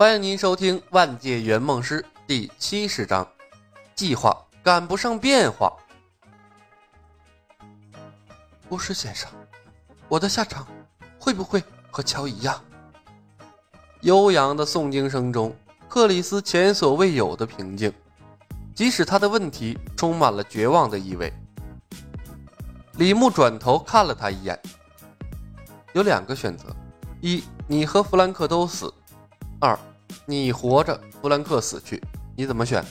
欢迎您收听《万界圆梦师》第七十章，计划赶不上变化。巫师先生，我的下场会不会和乔一样？悠扬的诵经声中，克里斯前所未有的平静，即使他的问题充满了绝望的意味。李牧转头看了他一眼，有两个选择：一，你和弗兰克都死；二。你活着，弗兰克死去，你怎么选？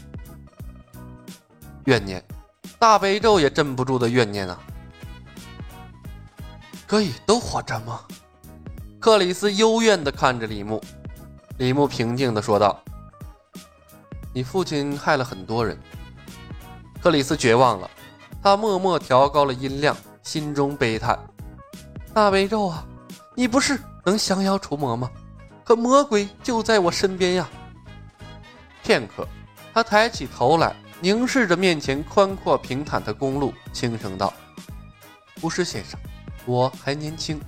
怨念，大悲咒也镇不住的怨念啊！可以都活着吗？克里斯幽怨地看着李牧，李牧平静地说道：“你父亲害了很多人。”克里斯绝望了，他默默调高了音量，心中悲叹：“大悲咒啊，你不是能降妖除魔吗？”可魔鬼就在我身边呀！片刻，他抬起头来，凝视着面前宽阔平坦的公路，轻声道：“巫师先生，我还年轻。”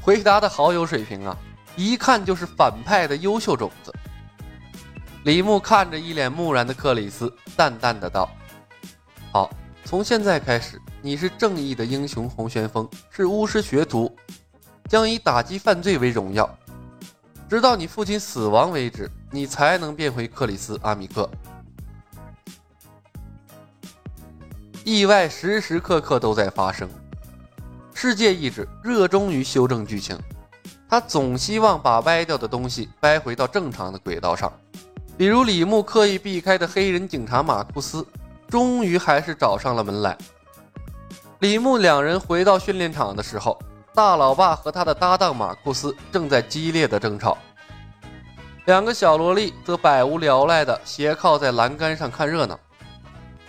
回答的好有水平啊，一看就是反派的优秀种子。李牧看着一脸木然的克里斯，淡淡的道：“好，从现在开始，你是正义的英雄红旋风，是巫师学徒，将以打击犯罪为荣耀。”直到你父亲死亡为止，你才能变回克里斯阿米克。意外时时刻刻都在发生。世界意志热衷于修正剧情，他总希望把歪掉的东西掰回到正常的轨道上。比如李牧刻意避开的黑人警察马库斯，终于还是找上了门来。李牧两人回到训练场的时候。大老爸和他的搭档马库斯正在激烈的争吵，两个小萝莉则百无聊赖地斜靠在栏杆上看热闹。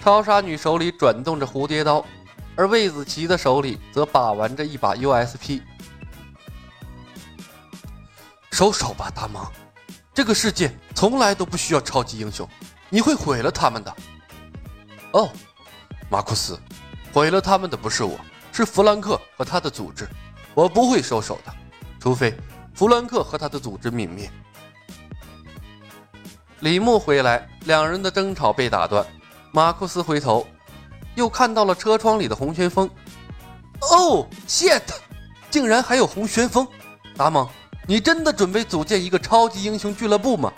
超杀女手里转动着蝴蝶刀，而魏子琪的手里则把玩着一把 USP。收手吧，大萌，这个世界从来都不需要超级英雄，你会毁了他们的。哦，马库斯，毁了他们的不是我，是弗兰克和他的组织。我不会收手的，除非弗兰克和他的组织泯灭。李牧回来，两人的争吵被打断。马库斯回头，又看到了车窗里的红旋风。哦，shit！竟然还有红旋风！达蒙，你真的准备组建一个超级英雄俱乐部吗？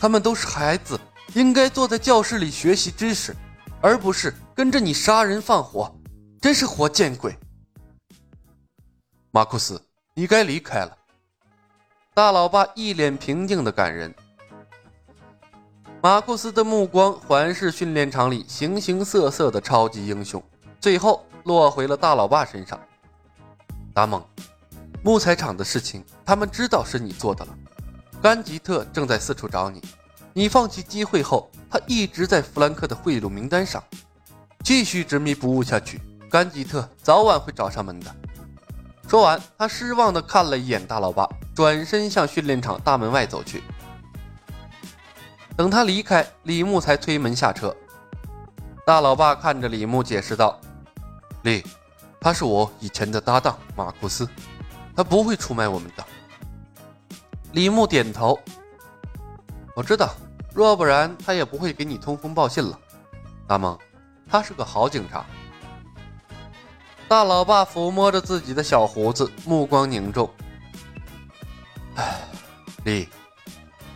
他们都是孩子，应该坐在教室里学习知识，而不是跟着你杀人放火。真是活见鬼！马库斯，你该离开了。大老爸一脸平静的感人。马库斯的目光环视训练场里形形色色的超级英雄，最后落回了大老爸身上。达蒙，木材厂的事情他们知道是你做的了。甘吉特正在四处找你，你放弃机会后，他一直在弗兰克的贿赂名单上。继续执迷不悟下去，甘吉特早晚会找上门的。说完，他失望地看了一眼大老爸，转身向训练场大门外走去。等他离开，李牧才推门下车。大老爸看着李牧，解释道：“李，他是我以前的搭档马库斯，他不会出卖我们的。”李牧点头：“我知道，若不然他也不会给你通风报信了。大梦，他是个好警察。”大老爸抚摸着自己的小胡子，目光凝重。唉，李，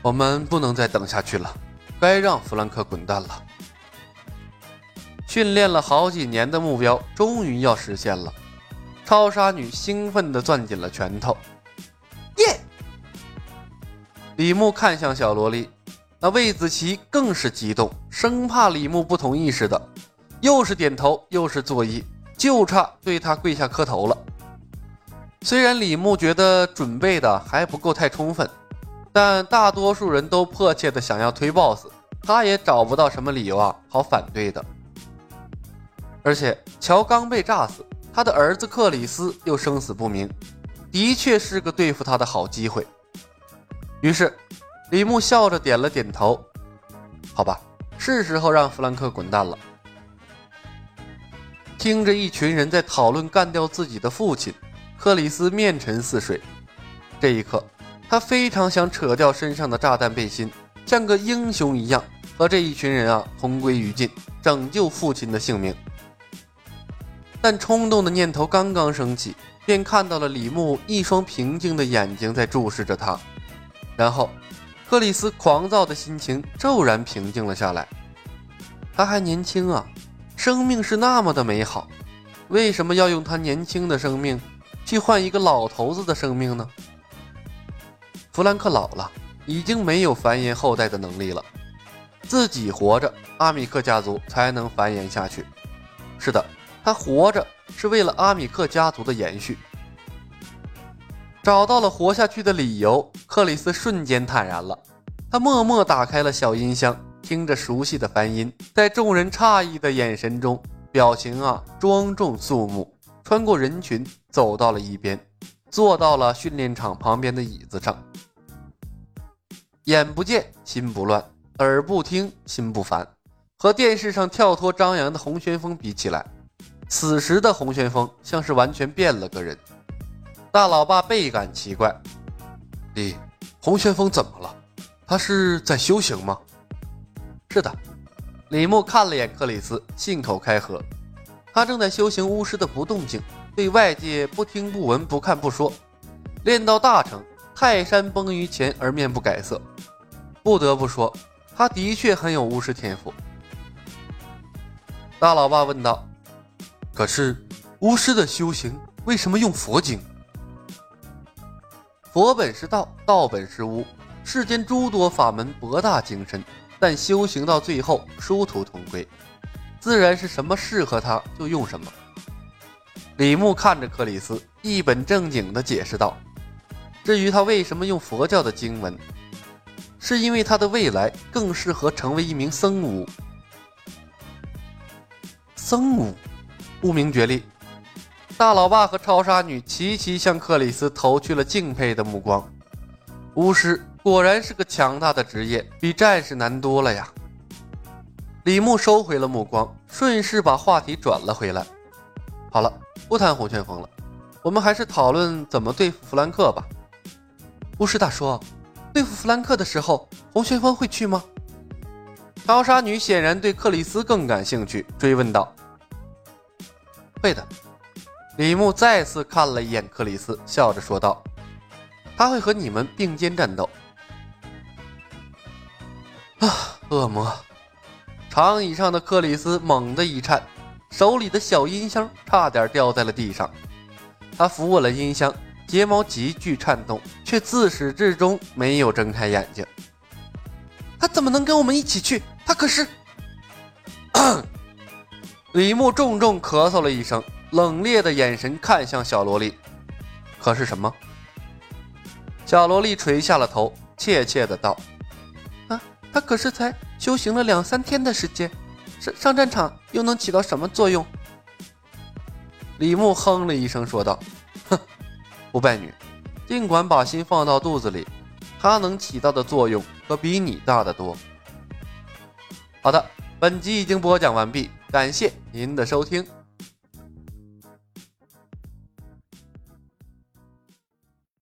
我们不能再等下去了，该让弗兰克滚蛋了。训练了好几年的目标终于要实现了，超杀女兴奋地攥紧了拳头。耶！李牧看向小萝莉，那魏子琪更是激动，生怕李牧不同意似的，又是点头又是作揖。就差对他跪下磕头了。虽然李牧觉得准备的还不够太充分，但大多数人都迫切的想要推 boss，他也找不到什么理由啊好反对的。而且乔刚被炸死，他的儿子克里斯又生死不明，的确是个对付他的好机会。于是李牧笑着点了点头：“好吧，是时候让弗兰克滚蛋了。”听着一群人在讨论干掉自己的父亲，克里斯面沉似水。这一刻，他非常想扯掉身上的炸弹背心，像个英雄一样和这一群人啊同归于尽，拯救父亲的性命。但冲动的念头刚刚升起，便看到了李牧一双平静的眼睛在注视着他，然后克里斯狂躁的心情骤然平静了下来。他还年轻啊，生命是那么的美好，为什么要用他年轻的生命去换一个老头子的生命呢？弗兰克老了，已经没有繁衍后代的能力了，自己活着，阿米克家族才能繁衍下去。是的。他活着是为了阿米克家族的延续。找到了活下去的理由，克里斯瞬间坦然了。他默默打开了小音箱，听着熟悉的梵音，在众人诧异的眼神中，表情啊庄重肃穆。穿过人群，走到了一边，坐到了训练场旁边的椅子上。眼不见心不乱，耳不听心不烦。和电视上跳脱张扬的洪旋风比起来，此时的洪旋风像是完全变了个人，大老爸倍感奇怪。李，洪旋风怎么了？他是在修行吗？是的，李牧看了眼克里斯，信口开河。他正在修行巫师的不动静，对外界不听不闻不看不说，练到大成，泰山崩于前而面不改色。不得不说，他的确很有巫师天赋。大老爸问道。可是，巫师的修行为什么用佛经？佛本是道，道本是巫，世间诸多法门博大精深，但修行到最后殊途同归，自然是什么适合他就用什么。李牧看着克里斯，一本正经地解释道：“至于他为什么用佛教的经文，是因为他的未来更适合成为一名僧巫。僧巫。”不明觉厉，大老爸和超杀女齐齐向克里斯投去了敬佩的目光。巫师果然是个强大的职业，比战士难多了呀。李牧收回了目光，顺势把话题转了回来。好了，不谈红旋风了，我们还是讨论怎么对付弗兰克吧。巫师大叔，对付弗兰克的时候，红旋风会去吗？超杀女显然对克里斯更感兴趣，追问道。会的，李牧再次看了一眼克里斯，笑着说道：“他会和你们并肩战斗。”恶魔！长椅上的克里斯猛地一颤，手里的小音箱差点掉在了地上。他扶稳了音箱，睫毛急剧颤动，却自始至终没有睁开眼睛。他怎么能跟我们一起去？他可是……李牧重重咳嗽了一声，冷冽的眼神看向小萝莉。可是什么？小萝莉垂下了头，怯怯的道：“，他可是才修行了两三天的时间，上上战场又能起到什么作用？”李牧哼了一声，说道：“哼，不败女，尽管把心放到肚子里，他能起到的作用可比你大得多。”好的，本集已经播讲完毕。感谢您的收听。